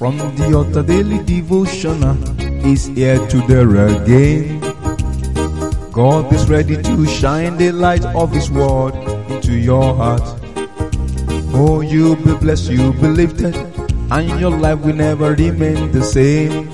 From the altar daily devotional is here to there again. God is ready to shine the light of His word into your heart. Oh, you'll be blessed, you'll be lifted, and your life will never remain the same.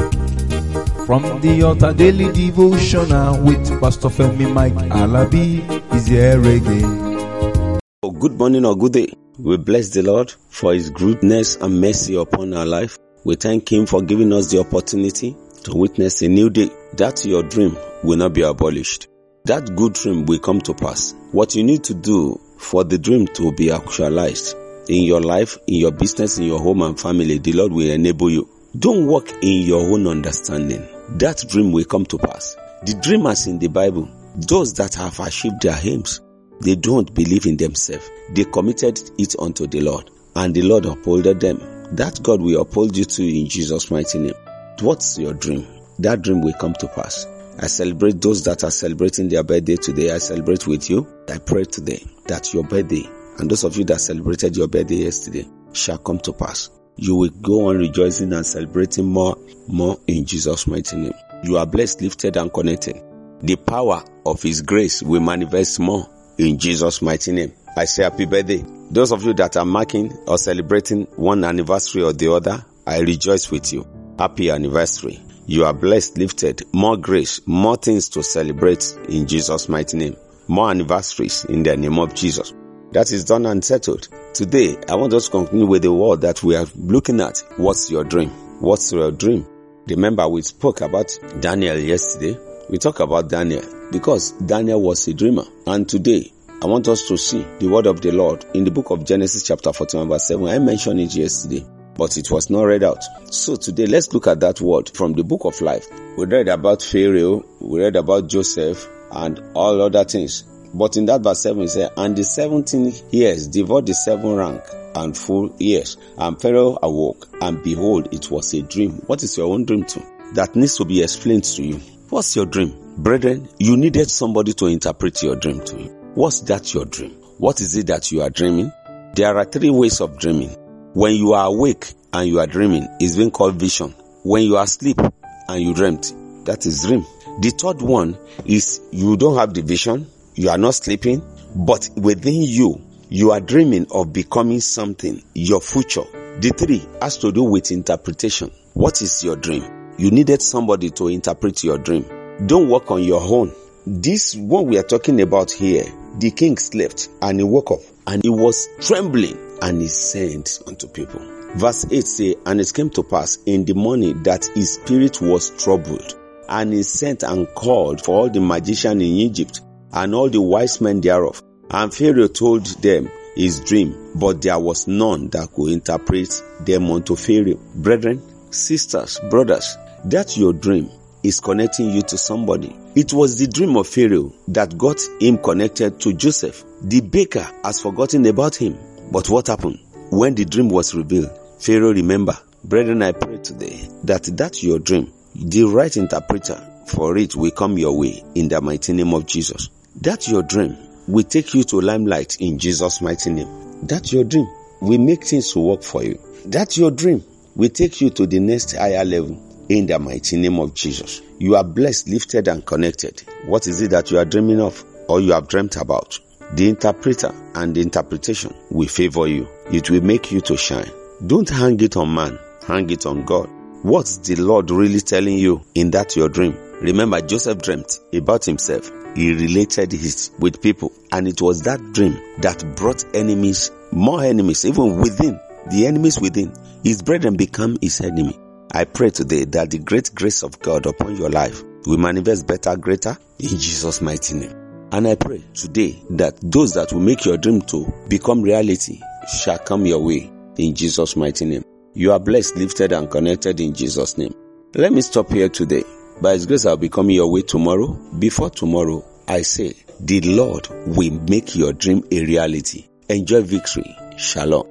From the altar daily devotional with Pastor Femi Mike Alabi is here again. Oh, good morning or good day. We bless the Lord for His goodness and mercy upon our life. We thank Him for giving us the opportunity to witness a new day. That your dream will not be abolished. That good dream will come to pass. What you need to do for the dream to be actualized in your life, in your business, in your home and family, the Lord will enable you. Don't walk in your own understanding. That dream will come to pass. The dreamers in the Bible, those that have achieved their aims, they don't believe in themselves. They committed it unto the Lord, and the Lord upholded them. That God will uphold you too in Jesus' mighty name. What's your dream? That dream will come to pass. I celebrate those that are celebrating their birthday today. I celebrate with you. I pray today that your birthday and those of you that celebrated your birthday yesterday shall come to pass. You will go on rejoicing and celebrating more, more in Jesus' mighty name. You are blessed, lifted, and connected. The power of His grace will manifest more in Jesus' mighty name. I say happy birthday. Those of you that are marking or celebrating one anniversary or the other, I rejoice with you. Happy anniversary. You are blessed, lifted, more grace, more things to celebrate in Jesus' mighty name. More anniversaries in the name of Jesus. That is done and settled. Today, I want us to continue with the word that we are looking at. What's your dream? What's your dream? Remember, we spoke about Daniel yesterday. We talked about Daniel because Daniel was a dreamer. And today, I want us to see the word of the Lord in the book of Genesis chapter 41 verse 7. I mentioned it yesterday, but it was not read out. So today, let's look at that word from the book of life. We read about Pharaoh, we read about Joseph, and all other things. But in that verse 7 it says, And the seventeen years devoured the seven rank and full years. And Pharaoh awoke, and behold, it was a dream. What is your own dream too? That needs to be explained to you. What's your dream? Brethren, you needed somebody to interpret your dream to you. What's that your dream? What is it that you are dreaming? There are three ways of dreaming. When you are awake and you are dreaming, it's being called vision. When you are asleep and you dreamt, that is dream. The third one is you don't have the vision, you are not sleeping, but within you, you are dreaming of becoming something, your future. The three has to do with interpretation. What is your dream? You needed somebody to interpret your dream. Don't work on your own. This one we are talking about here, the king slept and he woke up and he was trembling and he sent unto people. Verse 8 say, And it came to pass in the morning that his spirit was troubled and he sent and called for all the magicians in Egypt and all the wise men thereof. And Pharaoh told them his dream, but there was none that could interpret them unto Pharaoh. Brethren, sisters, brothers, that's your dream is connecting you to somebody. It was the dream of Pharaoh that got him connected to Joseph. The baker has forgotten about him. But what happened? When the dream was revealed, Pharaoh remember. Brethren, I pray today that that your dream, the right interpreter for it will come your way in the mighty name of Jesus. That your dream will take you to limelight in Jesus' mighty name. That your dream will make things to work for you. That your dream will take you to the next higher level in the mighty name of Jesus. You are blessed, lifted, and connected. What is it that you are dreaming of or you have dreamt about? The interpreter and the interpretation will favor you. It will make you to shine. Don't hang it on man, hang it on God. What's the Lord really telling you in that your dream? Remember, Joseph dreamt about himself. He related it with people, and it was that dream that brought enemies, more enemies, even within the enemies within. His brethren become his enemy. I pray today that the great grace of God upon your life will manifest better, greater in Jesus' mighty name. And I pray today that those that will make your dream to become reality shall come your way in Jesus' mighty name. You are blessed, lifted, and connected in Jesus' name. Let me stop here today. By His grace, I'll be coming your way tomorrow. Before tomorrow, I say, the Lord will make your dream a reality. Enjoy victory. Shalom.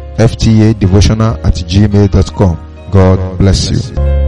ftadevotional at gmail.com. God bless you.